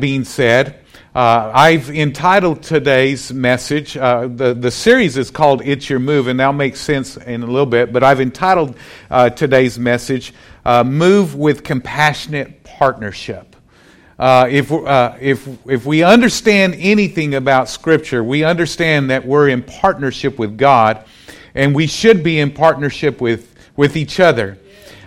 being said, uh, I've entitled today's message, uh, the, the series is called It's Your Move, and that'll make sense in a little bit, but I've entitled uh, today's message, uh, Move with Compassionate Partnership. Uh, if, uh, if, if we understand anything about Scripture, we understand that we're in partnership with God, and we should be in partnership with, with each other.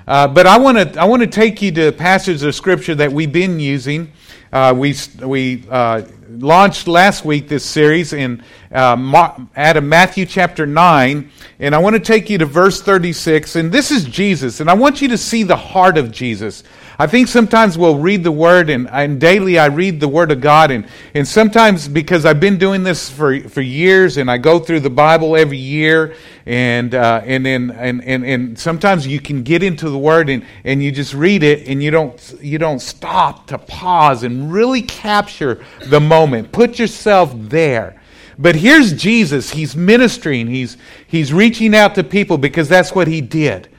but I want to I want to take you to passages of Scripture that we've been using uh, we we uh, launched last week this series in uh, out of Matthew chapter 9, and I want to take you to verse 36. And this is Jesus, and I want you to see the heart of Jesus. I think sometimes we'll read the Word, and, and daily I read the Word of God, and, and sometimes because I've been doing this for, for years, and I go through the Bible every year, and, uh, and, then, and, and, and sometimes you can get into the Word and, and you just read it, and you don't, you don't stop to pause and really capture the moment. Put yourself there. But here's Jesus. He's ministering. He's, he's reaching out to people because that's what he did.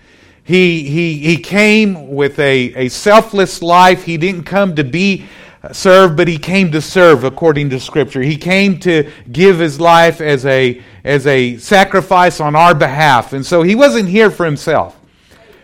He, he, he came with a, a selfless life. He didn't come to be uh, served, but he came to serve according to Scripture. He came to give his life as a, as a sacrifice on our behalf. And so he wasn't here for himself.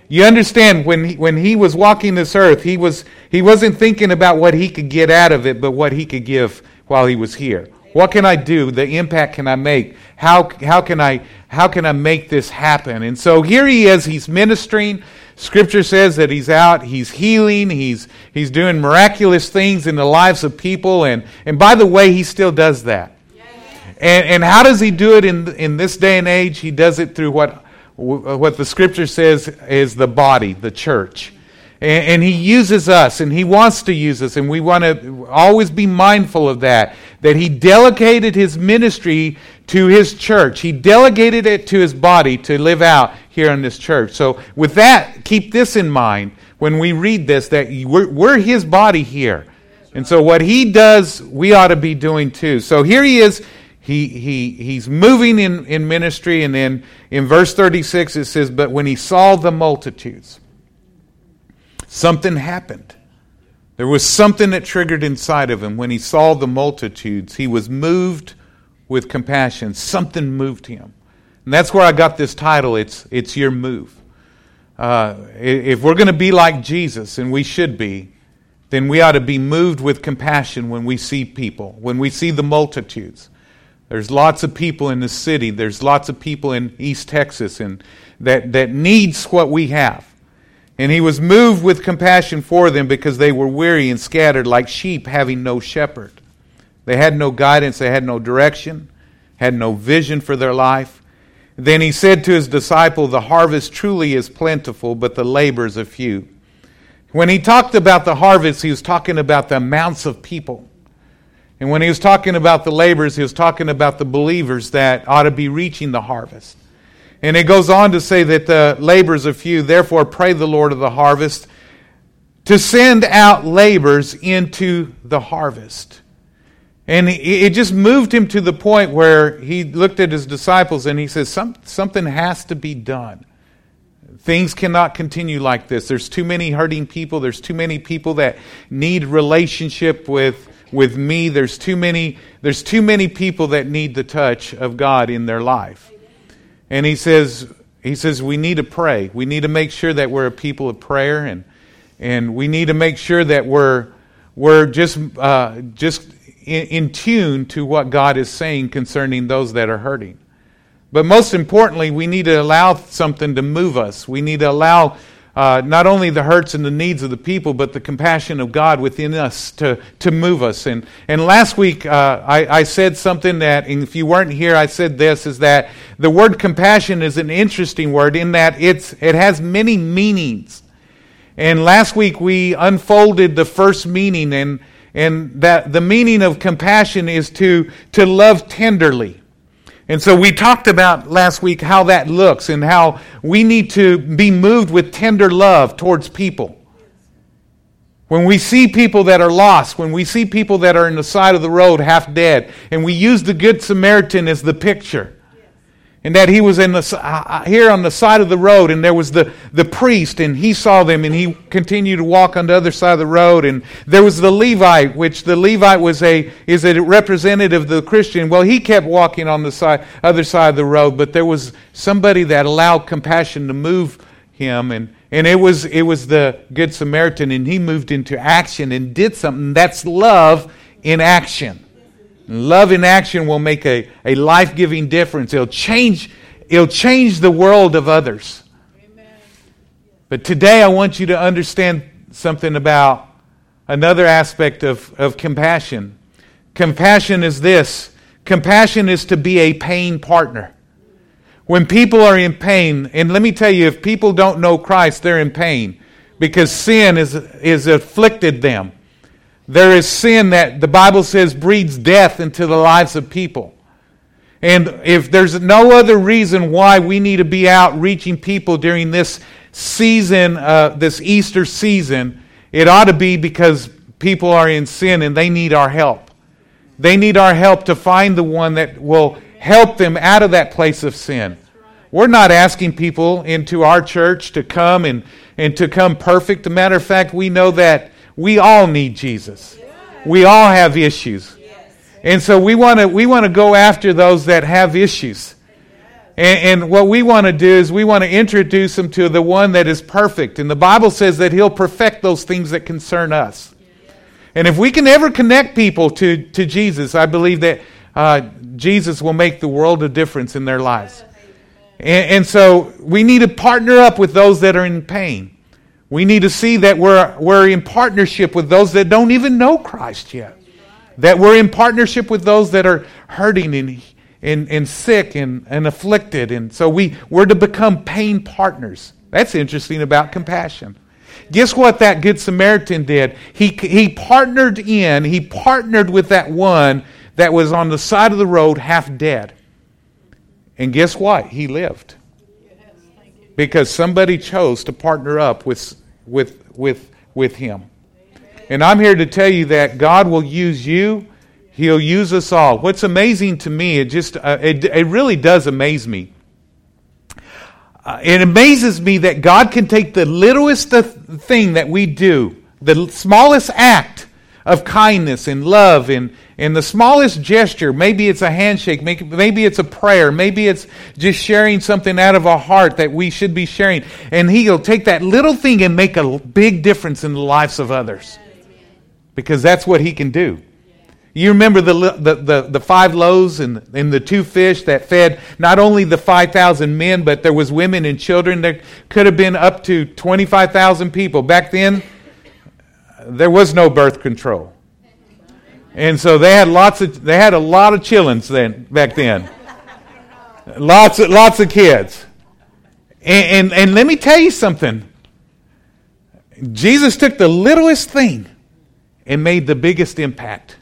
You understand, when he, when he was walking this earth, he, was, he wasn't thinking about what he could get out of it, but what he could give while he was here. What can I do? The impact can I make? How, how, can I, how can I make this happen? And so here he is, he's ministering. Scripture says that he's out, he's healing, he's, he's doing miraculous things in the lives of people. And, and by the way, he still does that. And, and how does he do it in, in this day and age? He does it through what, what the Scripture says is the body, the church. And, and he uses us, and he wants to use us, and we want to always be mindful of that. That he delegated his ministry to his church, he delegated it to his body to live out here in this church. So, with that, keep this in mind when we read this that we're, we're his body here. And so, what he does, we ought to be doing too. So, here he is he, he, he's moving in, in ministry, and then in verse 36 it says, But when he saw the multitudes, something happened. There was something that triggered inside of him when he saw the multitudes. He was moved with compassion. Something moved him. And that's where I got this title. It's, it's Your Move. Uh, if we're going to be like Jesus, and we should be, then we ought to be moved with compassion when we see people, when we see the multitudes. There's lots of people in the city. There's lots of people in East Texas and that, that needs what we have. And he was moved with compassion for them because they were weary and scattered like sheep having no shepherd. They had no guidance, they had no direction, had no vision for their life. Then he said to his disciple, The harvest truly is plentiful, but the labors are few. When he talked about the harvest, he was talking about the amounts of people. And when he was talking about the labors, he was talking about the believers that ought to be reaching the harvest. And it goes on to say that the labors are few. Therefore, pray the Lord of the harvest to send out labors into the harvest. And it just moved him to the point where he looked at his disciples and he says, Some, Something has to be done. Things cannot continue like this. There's too many hurting people. There's too many people that need relationship with, with me. There's too, many, there's too many people that need the touch of God in their life. And he says, he says we need to pray. We need to make sure that we're a people of prayer, and and we need to make sure that we're we're just uh, just in, in tune to what God is saying concerning those that are hurting. But most importantly, we need to allow something to move us. We need to allow uh, not only the hurts and the needs of the people, but the compassion of God within us to, to move us. And, and last week, uh, I, I said something that, and if you weren't here, I said this, is that the word compassion is an interesting word in that it's, it has many meanings. And last week, we unfolded the first meaning, and, and that the meaning of compassion is to, to love tenderly. And so we talked about last week how that looks and how we need to be moved with tender love towards people. When we see people that are lost, when we see people that are in the side of the road half dead, and we use the Good Samaritan as the picture. And that he was in the, uh, uh, here on the side of the road, and there was the, the priest, and he saw them, and he continued to walk on the other side of the road. And there was the Levite, which the Levite was a is a representative of the Christian. Well, he kept walking on the side, other side of the road, but there was somebody that allowed compassion to move him, and and it was it was the Good Samaritan, and he moved into action and did something. That's love in action. Love in action will make a, a life giving difference. It'll change, it'll change the world of others. But today I want you to understand something about another aspect of, of compassion. Compassion is this compassion is to be a pain partner. When people are in pain, and let me tell you, if people don't know Christ, they're in pain because sin is, is afflicted them. There is sin that the Bible says breeds death into the lives of people. And if there's no other reason why we need to be out reaching people during this season, uh, this Easter season, it ought to be because people are in sin and they need our help. They need our help to find the one that will help them out of that place of sin. We're not asking people into our church to come and, and to come perfect. As a matter of fact, we know that we all need Jesus. We all have issues. And so we want to we want to go after those that have issues. And, and what we want to do is we want to introduce them to the one that is perfect. And the Bible says that he'll perfect those things that concern us. And if we can ever connect people to, to Jesus, I believe that uh, Jesus will make the world a difference in their lives. And, and so we need to partner up with those that are in pain. We need to see that we're, we're in partnership with those that don't even know Christ yet. That we're in partnership with those that are hurting and, and, and sick and, and afflicted. And so we, we're to become pain partners. That's interesting about compassion. Guess what that Good Samaritan did? He, he partnered in, he partnered with that one that was on the side of the road half dead. And guess what? He lived because somebody chose to partner up with, with, with, with him. And I'm here to tell you that God will use you. He'll use us all. What's amazing to me, it just uh, it, it really does amaze me. Uh, it amazes me that God can take the littlest thing that we do, the smallest act of kindness and love and, in the smallest gesture, maybe it's a handshake, maybe it's a prayer, maybe it's just sharing something out of our heart that we should be sharing. And He'll take that little thing and make a big difference in the lives of others. Because that's what He can do. You remember the, the, the, the, five loaves and, and the two fish that fed not only the 5,000 men, but there was women and children. There could have been up to 25,000 people. Back then, there was no birth control. And so they had lots of they had a lot of chillins then back then. lots of lots of kids. And, and, and let me tell you something. Jesus took the littlest thing and made the biggest impact.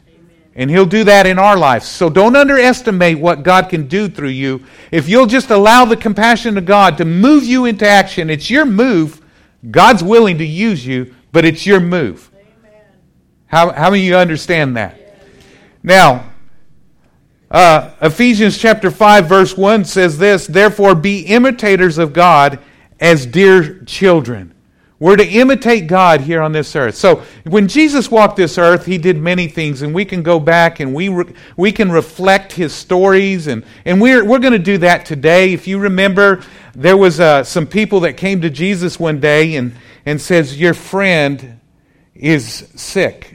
And he'll do that in our lives. So don't underestimate what God can do through you. If you'll just allow the compassion of God to move you into action, it's your move. God's willing to use you, but it's your move. How, how many of you understand that? Now, uh, Ephesians chapter 5, verse 1 says this Therefore, be imitators of God as dear children. We're to imitate God here on this earth. So, when Jesus walked this earth, he did many things, and we can go back and we, re- we can reflect his stories, and, and we're, we're going to do that today. If you remember, there was uh, some people that came to Jesus one day and, and says, Your friend is sick.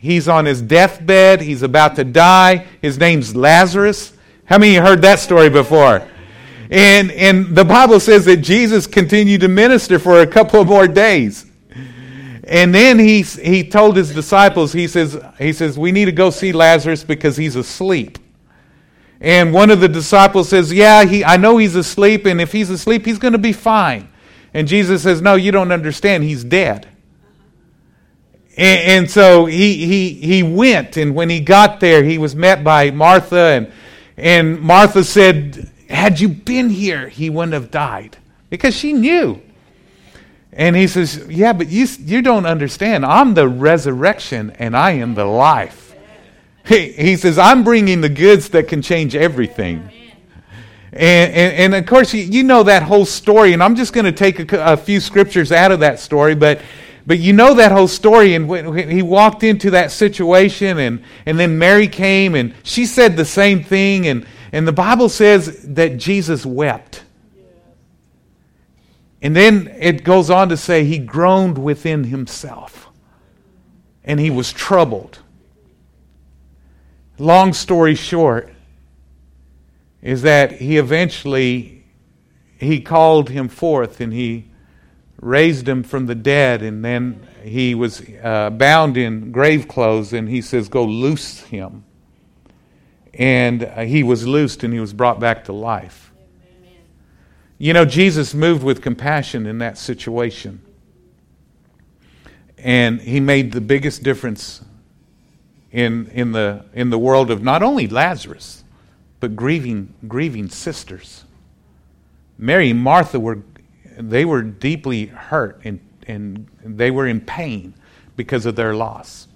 He's on his deathbed. He's about to die. His name's Lazarus. How many heard that story before? And, and the Bible says that Jesus continued to minister for a couple of more days. And then he, he told his disciples, he says, he says, We need to go see Lazarus because he's asleep. And one of the disciples says, Yeah, he, I know he's asleep, and if he's asleep, he's going to be fine. And Jesus says, No, you don't understand. He's dead. And, and, so he, he, he went, and when he got there, he was met by Martha, and, and Martha said, Had you been here, he wouldn't have died. Because she knew. And he says, Yeah, but you, you don't understand. I'm the resurrection, and I am the life. He, he says, I'm bringing the goods that can change everything. And, and, and, of course, you, you, know that whole story, and I'm just going to take a, a, few scriptures out of that story, but, but you know that whole story. And when he walked into that situation, and, and then Mary came, and she said the same thing, and, and the Bible says that Jesus wept. And then it goes on to say he groaned within himself, and he was troubled. Long story short, is that he eventually he called him forth and he raised him from the dead and then he was uh, bound in grave clothes and he says go loose him and uh, he was loosed and he was brought back to life Amen. you know jesus moved with compassion in that situation and he made the biggest difference in, in, the, in the world of not only lazarus but grieving, grieving sisters. Mary and Martha were, they were deeply hurt and, and they were in pain because of their loss.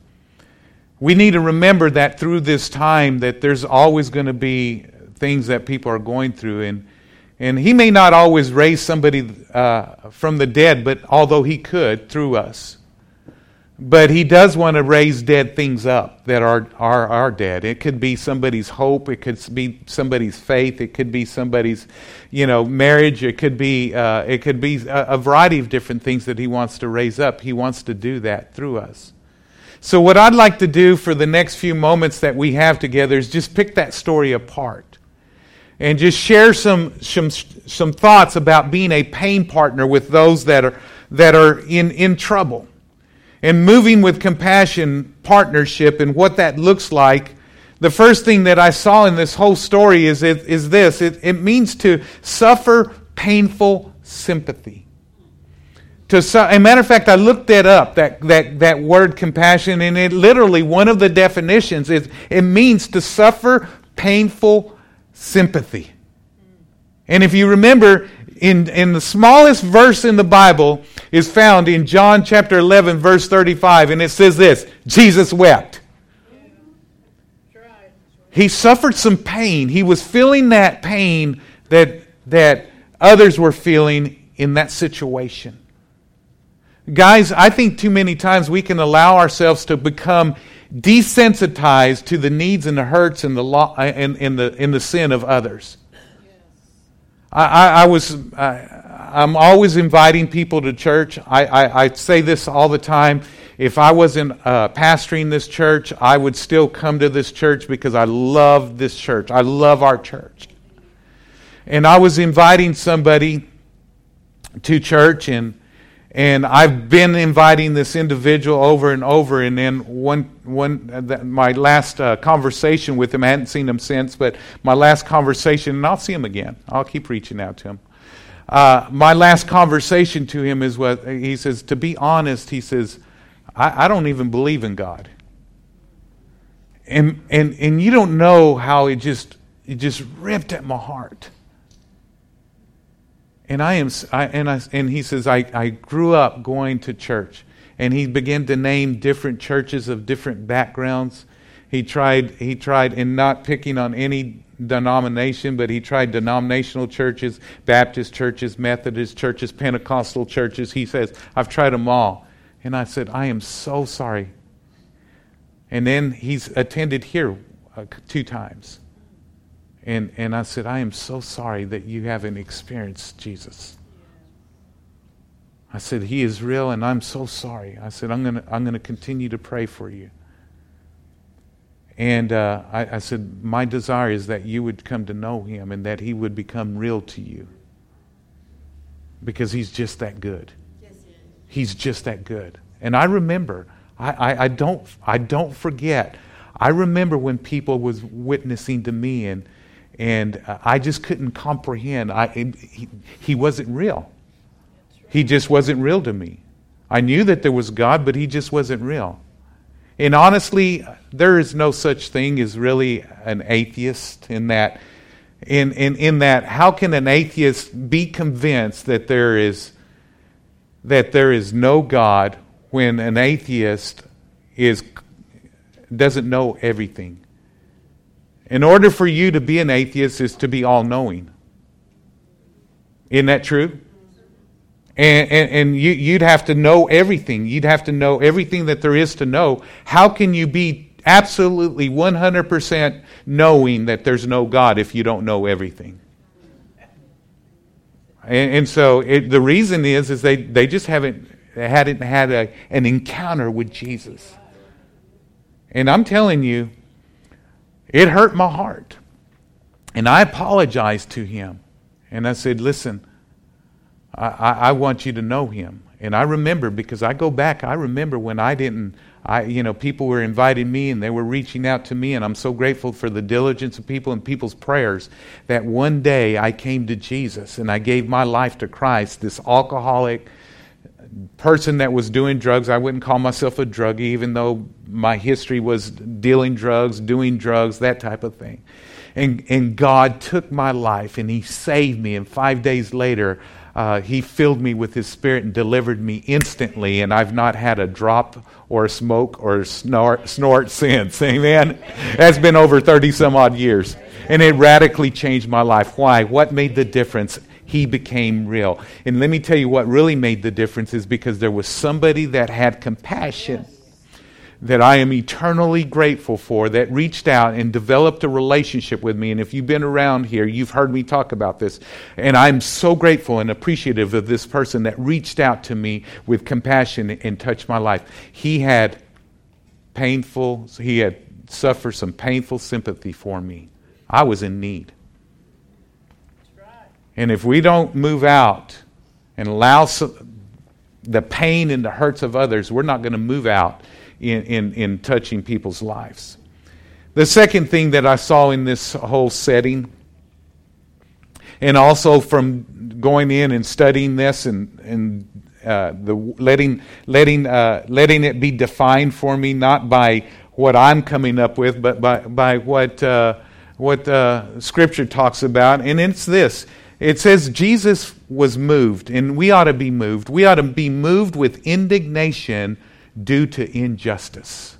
We need to remember that through this time that there's always going to be things that people are going through and and he may not always raise somebody uh, from the dead, but although he could through us. But he does want to raise dead things up that are, are, are dead. It could be somebody's hope. It could be somebody's faith. It could be somebody's, you know, marriage. It could be, uh, it could be a, a variety of different things that he wants to raise up. He wants to do that through us. So, what I'd like to do for the next few moments that we have together is just pick that story apart and just share some, some, some thoughts about being a pain partner with those that are, that are in, in trouble and moving with compassion partnership and what that looks like, the first thing that I saw in this whole story is, it, is this it, it means to suffer painful sympathy. To, a matter of fact, I looked that up, that, that, that word compassion, and it literally, one of the definitions is it means to suffer painful sympathy. And if you remember, in, in the smallest verse in the Bible is found in John chapter 11, verse 35, and it says this Jesus wept. He suffered some pain. He was feeling that pain that, that others were feeling in that situation. Guys, I think too many times we can allow ourselves to become desensitized to the needs and the hurts and the, lo- uh, and, and the, and the sin of others. I, I, I was, I, am always inviting people to church. I, I, I, say this all the time. If I wasn't uh, pastoring this church, I would still come to this church because I love this church. I love our church. And I was inviting somebody to church, and and I've been inviting this individual over and over. And then one, one, my last uh, conversation with him, I hadn't seen him since, but my last conversation, and I'll see him again. I'll keep reaching out to him. Uh, my last conversation to him is what he says. To be honest, he says, I, I don't even believe in God. And and and you don't know how it just it just ripped at my heart and I am, I, and, I, and he says, I, I grew up going to church. And he began to name different churches of different backgrounds. He tried, he tried, and not picking on any denomination, but he tried denominational churches, Baptist churches, Methodist churches, Pentecostal churches. He says, I've tried them all. And I said, I am so sorry. And then he's attended here uh, two times. And, and I said, I am so sorry that you haven't experienced Jesus. I said, He is real, and I'm so sorry. I said, I'm going to I'm going to continue to pray for you. And uh, I, I said, My desire is that you would come to know Him and that He would become real to you. Because He's just that good. He's just that good. And I remember, I, I, I, don't, I don't forget. I remember when people was witnessing to me and and uh, I just couldn't comprehend. I, he, he wasn't real. He just wasn't real to me. I knew that there was God, but he just wasn't real. And honestly, there is no such thing as really an atheist in that in, in, in that how can an atheist be convinced that there is that there is no God when an atheist is doesn't know everything? In order for you to be an atheist is to be all knowing. Isn't that true? And, and, and you, you'd have to know everything. You'd have to know everything that there is to know. How can you be absolutely 100% knowing that there's no God if you don't know everything? And, and so it, the reason is, is they, they just haven't, hadn't had a, an encounter with Jesus. And I'm telling you, it hurt my heart. And I apologized to him. And I said, listen, I, I, want you to know him. And I remember because I go back, I remember when I didn't I, you know, people were inviting me and they were reaching out to me, and I'm so grateful for the diligence of people and people's prayers that one day I came to Jesus and I gave my life to Christ, this alcoholic person that was doing drugs. I wouldn't call myself a druggie, even though my history was dealing drugs, doing drugs, that type of thing. And, and God took my life and He saved me, and five days later, uh, he filled me with his spirit and delivered me instantly, and I've not had a drop or a smoke or snort, snort since. Amen. That's been over 30 some odd years. And it radically changed my life. Why? What made the difference? He became real. And let me tell you what really made the difference is because there was somebody that had compassion that I am eternally grateful for that reached out and developed a relationship with me. And if you've been around here, you've heard me talk about this. And I'm so grateful and appreciative of this person that reached out to me with compassion and touched my life. He had painful, he had suffered some painful sympathy for me. I was in need. And if we don't move out and allow the pain and the hurts of others, we're not going to move out in, in, in touching people's lives. The second thing that I saw in this whole setting, and also from going in and studying this and, and uh, the letting, letting, uh, letting it be defined for me, not by what I'm coming up with, but by, by what, uh, what uh, Scripture talks about. And it's this it says Jesus was moved, and we ought to be moved. We ought to be moved with indignation due to injustice.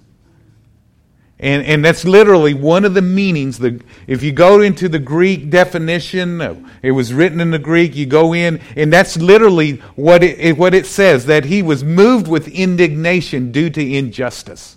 And, and that's literally one of the meanings. The, if you go into the Greek definition, it was written in the Greek, you go in, and that's literally what it, what it says that he was moved with indignation due to injustice.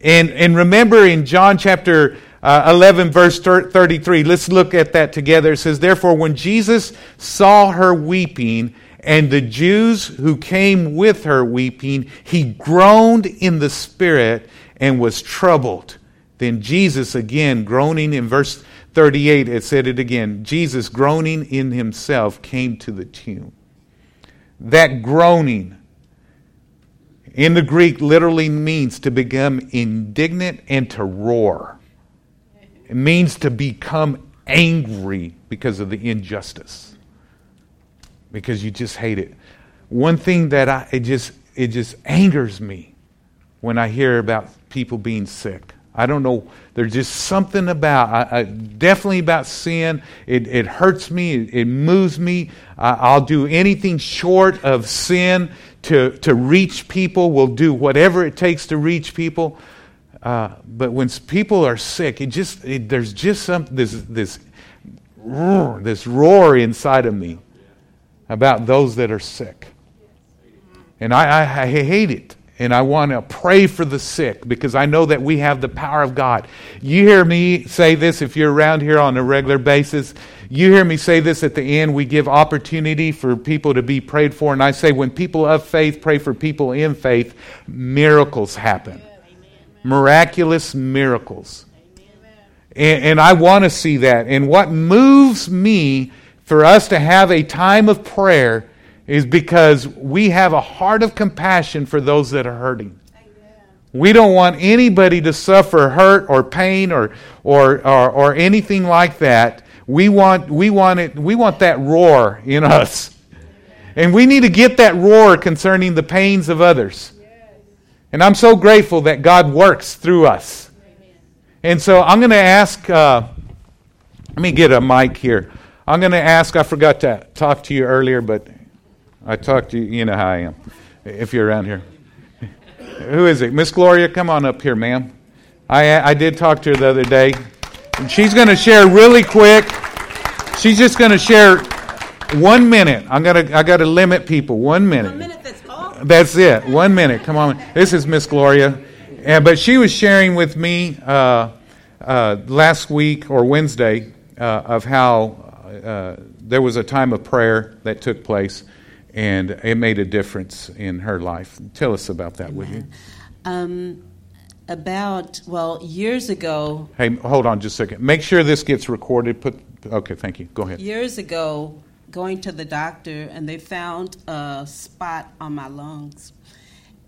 And, and remember in John chapter uh, 11, verse 33, let's look at that together. It says, Therefore, when Jesus saw her weeping, and the Jews who came with her weeping, he groaned in the spirit and was troubled. Then Jesus, again, groaning in verse 38, it said it again Jesus, groaning in himself, came to the tomb. That groaning in the Greek literally means to become indignant and to roar. It means to become angry because of the injustice because you just hate it. One thing that I, it just, it just angers me when I hear about people being sick. I don't know. There's just something about, I, I, definitely about sin. It, it hurts me. It, it moves me. I, I'll do anything short of sin to, to reach people. We'll do whatever it takes to reach people. Uh, but when people are sick, it just it, there's just some this this this roar inside of me about those that are sick. And I, I, I hate it. And I want to pray for the sick because I know that we have the power of God. You hear me say this if you're around here on a regular basis. You hear me say this at the end. We give opportunity for people to be prayed for. And I say, when people of faith pray for people in faith, miracles happen. Miraculous miracles. And, and I want to see that. And what moves me for us to have a time of prayer is because we have a heart of compassion for those that are hurting. We don't want anybody to suffer hurt or pain or, or, or, or anything like that. We want, we, want it, we want that roar in us. And we need to get that roar concerning the pains of others. And I'm so grateful that God works through us. And so I'm going to ask, uh, let me get a mic here. I'm going to ask, I forgot to talk to you earlier, but I talked to you, you know how I am, if you're around here. Who is it? Miss Gloria, come on up here, ma'am. I, I did talk to her the other day. And she's going to share really quick. She's just going to share One minute. I'm gonna. I gotta limit people. One minute. One minute. That's all. That's it. One minute. Come on. This is Miss Gloria, and but she was sharing with me uh, uh, last week or Wednesday uh, of how uh, there was a time of prayer that took place, and it made a difference in her life. Tell us about that, would you? Um, about well years ago. Hey, hold on just a second. Make sure this gets recorded. Put okay. Thank you. Go ahead. Years ago, going to the doctor, and they found a spot on my lungs.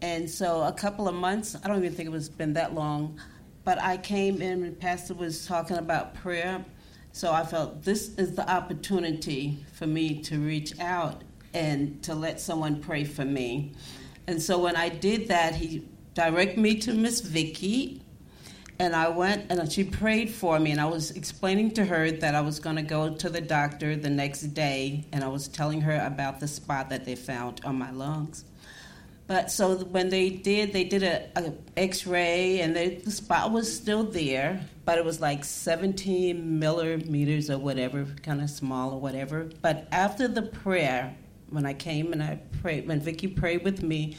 And so, a couple of months, I don't even think it was been that long, but I came in and Pastor was talking about prayer. So I felt this is the opportunity for me to reach out and to let someone pray for me. And so when I did that, he directed me to Miss Vicky, and I went and she prayed for me. And I was explaining to her that I was going to go to the doctor the next day, and I was telling her about the spot that they found on my lungs. But so when they did, they did a, a X-ray, and they, the spot was still there, but it was like 17 millimeters or whatever, kind of small or whatever. But after the prayer, when I came and I prayed, when Vicky prayed with me,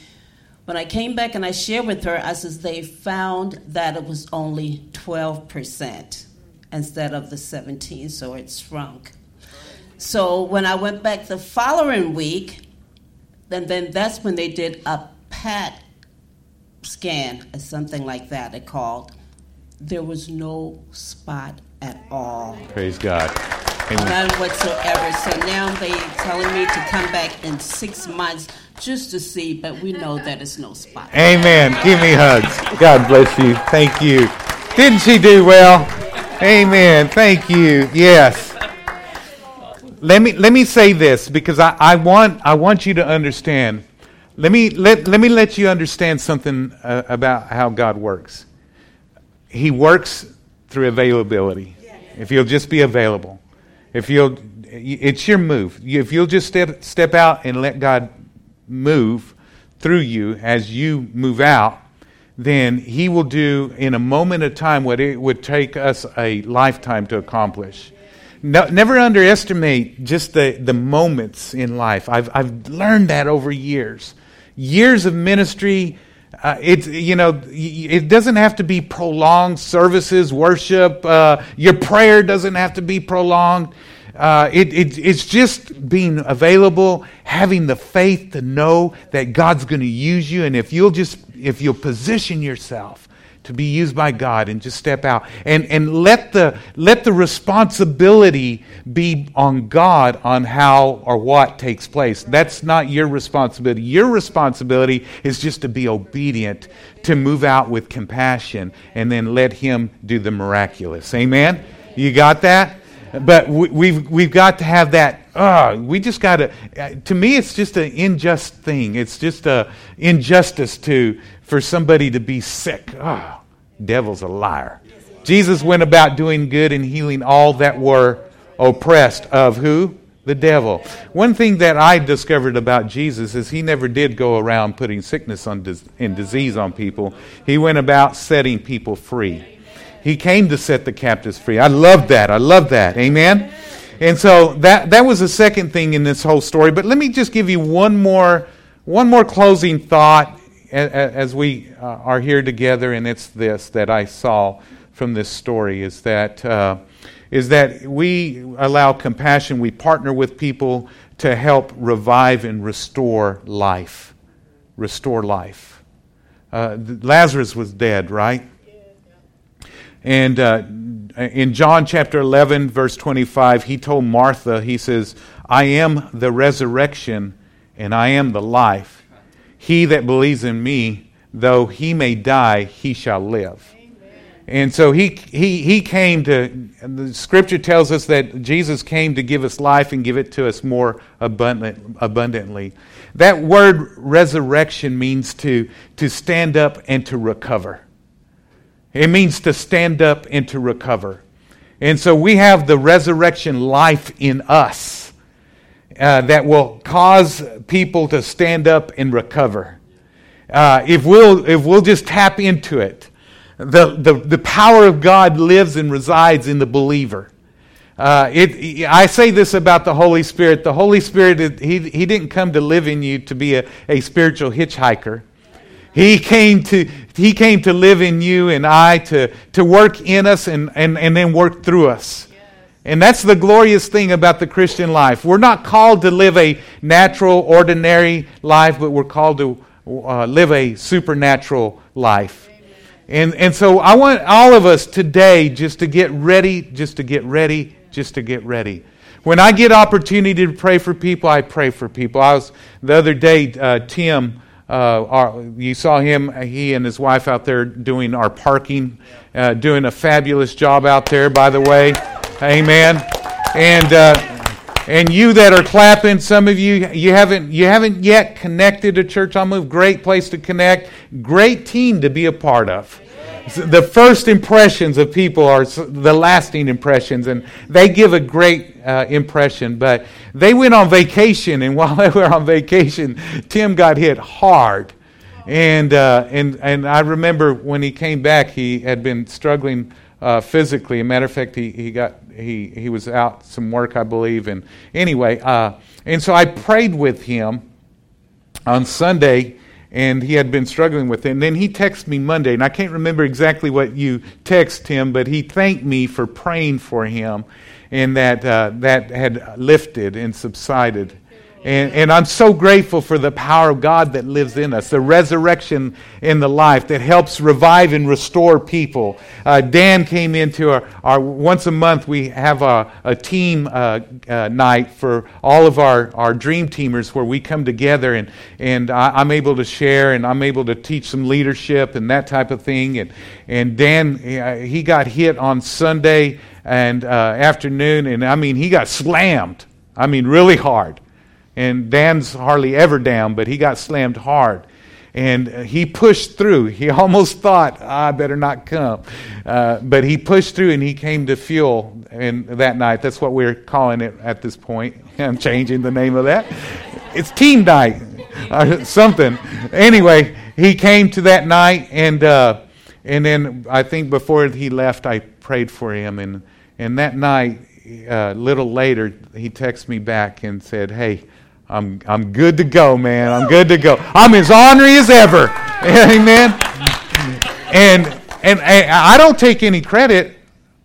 when I came back and I shared with her, I says they found that it was only 12% instead of the 17, so it shrunk. So when I went back the following week, and then that's when they did a PET scan or something like that, it called. There was no spot at all. Praise God. Amen. None whatsoever. So now they're telling me to come back in six months just to see, but we know that it's no spot. Amen. Give me hugs. God bless you. Thank you. Didn't she do well? Amen. Thank you. Yes let me let me say this because I, I want I want you to understand. Let me let let me let you understand something uh, about how God works. He works through availability. If you'll just be available, if you'll, it's your move. If you'll just step step out and let God move through you as you move out, then He will do in a moment of time what it would take us a lifetime to accomplish. No, never underestimate just the, the moments in life. I've, I've learned that over years. Years of ministry. Uh, it's you know it doesn't have to be prolonged services, worship. Uh, your prayer doesn't have to be prolonged. Uh, it, it, it's just being available, having the faith to know that God's going to use you, and if you'll just if you'll position yourself to be used by God and just step out and, and let the let the responsibility be on God on how or what takes place. That's not your responsibility. Your responsibility is just to be obedient, to move out with compassion, and then let Him do the miraculous. Amen? You got that? But we, we've, we've got to have that. Uh, we just got to. Uh, to me, it's just an unjust thing. It's just a injustice to for somebody to be sick. Oh, devil's a liar. Jesus went about doing good and healing all that were oppressed of who? The devil. One thing that I discovered about Jesus is he never did go around putting sickness on and disease on people. He went about setting people free. He came to set the captives free. I love that. I love that. Amen. And so that that was the second thing in this whole story. But let me just give you one more one more closing thought as we uh, are here together, and it's this that I saw from this story is that uh, is that we allow compassion. We partner with people to help revive and restore life, restore life. Uh, Lazarus was dead, right? And uh, in John chapter 11, verse 25, he told Martha, he says, I am the resurrection and I am the life. He that believes in me, though he may die, he shall live. And so he, he, he came to, the scripture tells us that Jesus came to give us life and give it to us more abundant, abundantly. That word resurrection means to, to stand up and to recover. It means to stand up and to recover. And so we have the resurrection life in us uh, that will cause people to stand up and recover. Uh, if, we'll, if we'll just tap into it, the, the, the power of God lives and resides in the believer. Uh, it, I say this about the Holy Spirit. The Holy Spirit, he, he didn't come to live in you to be a, a spiritual hitchhiker. He came to, he came to live in you and I to, to work in us and, and, and then work through us. And that's the glorious thing about the Christian life. We're not called to live a natural, ordinary life, but we're called to uh, live a supernatural life. And, and so I want all of us today just to get ready, just to get ready, just to get ready. When I get opportunity to pray for people, I pray for people. I was the other day, uh, Tim uh, our, you saw him, he and his wife out there doing our parking, uh, doing a fabulous job out there, by the way. Amen. And, uh, and you that are clapping, some of you, you haven't, you haven't yet connected to Church on Move. Great place to connect. Great team to be a part of the first impressions of people are the lasting impressions, and they give a great uh, impression. But they went on vacation, and while they were on vacation, Tim got hit hard. And, uh, and, and I remember when he came back, he had been struggling uh, physically. As a matter of fact, he, he, got, he, he was out some work, I believe. And anyway, uh, and so I prayed with him on Sunday and he had been struggling with it. And then he texted me Monday, and I can't remember exactly what you texted him, but he thanked me for praying for him, and that uh, that had lifted and subsided. And, and I'm so grateful for the power of God that lives in us, the resurrection in the life that helps revive and restore people. Uh, Dan came into our, our, once a month, we have a, a team uh, uh, night for all of our, our dream teamers where we come together and, and I, am able to share and I'm able to teach some leadership and that type of thing. And, and Dan, he got hit on Sunday and uh, afternoon, and I mean, he got slammed. I mean, really hard. And Dan's hardly ever down, but he got slammed hard. And he pushed through. He almost thought, I better not come. Uh, but he pushed through and he came to fuel and that night. That's what we're calling it at this point. I'm changing the name of that. It's team night or something. Anyway, he came to that night and uh, and then I think before he left, I prayed for him. And, and that night, a uh, little later, he texted me back and said, Hey, I'm, I'm good to go, man. I'm good to go. I'm as ornery as ever. Amen. And, and, and I don't take any credit.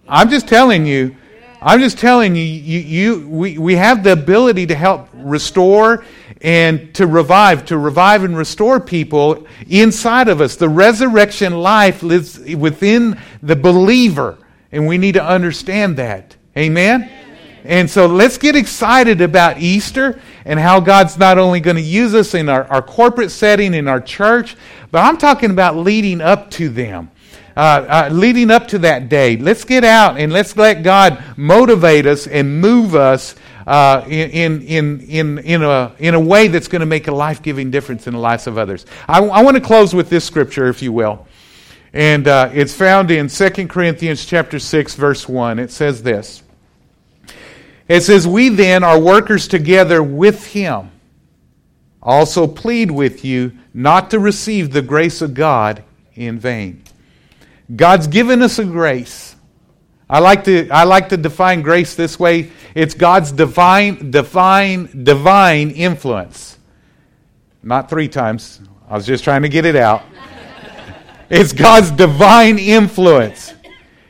I'm just telling you. I'm just telling you, you, you we, we have the ability to help restore and to revive, to revive and restore people inside of us. The resurrection life lives within the believer, and we need to understand that. Amen? And so let's get excited about Easter and how God's not only going to use us in our, our corporate setting, in our church, but I'm talking about leading up to them. Uh, uh, leading up to that day, let's get out and let's let God motivate us and move us uh, in, in, in, in, a, in a way that's going to make a life giving difference in the lives of others. I, I want to close with this scripture, if you will. And uh, it's found in 2 Corinthians chapter 6, verse 1. It says this. It says, We then are workers together with him. Also plead with you not to receive the grace of God in vain. God's given us a grace. I like to, I like to define grace this way it's God's divine, divine, divine influence. Not three times. I was just trying to get it out. It's God's divine influence.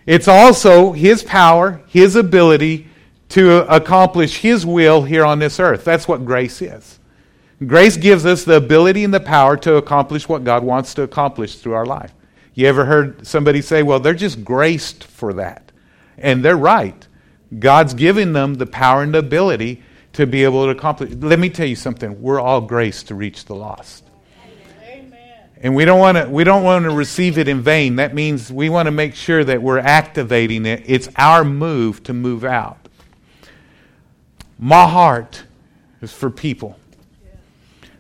It's also His power, His ability to accomplish His will here on this earth. That's what grace is. Grace gives us the ability and the power to accomplish what God wants to accomplish through our life. You ever heard somebody say, well, they're just graced for that? And they're right. God's giving them the power and the ability to be able to accomplish. Let me tell you something. We're all graced to reach the lost. And we don't want to we don't want to receive it in vain. That means we want to make sure that we're activating it. It's our move to move out. My heart is for people.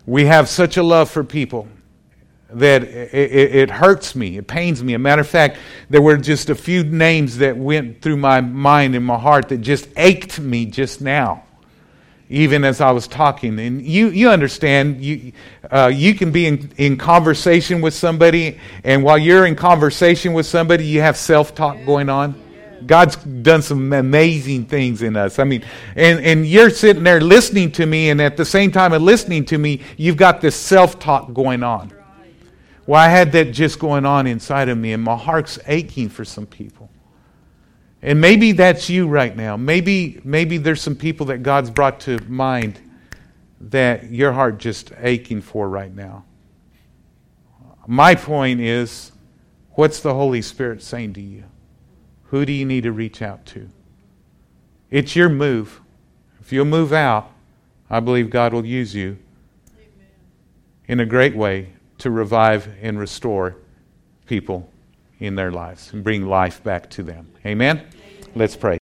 We have such a love for people that it, it, it, hurts me. It pains me. A matter of fact, there were just a few names that went through my mind and my heart that just ached me just now, even as I was talking. And you, you understand, you, uh, you can be in, in conversation with somebody, and while you're in conversation with somebody, you have self talk going on. God's done some amazing things in us. I mean, and, and you're sitting there listening to me, and at the same time of listening to me, you've got this self talk going on. Well, I had that just going on inside of me, and my heart's aching for some people. And maybe that's you right now. Maybe, maybe there's some people that God's brought to mind that your heart just aching for right now. My point is, what's the Holy Spirit saying to you? Who do you need to reach out to? It's your move. If you'll move out, I believe God will use you Amen. in a great way to revive and restore people in their lives and bring life back to them. Amen? Let's pray.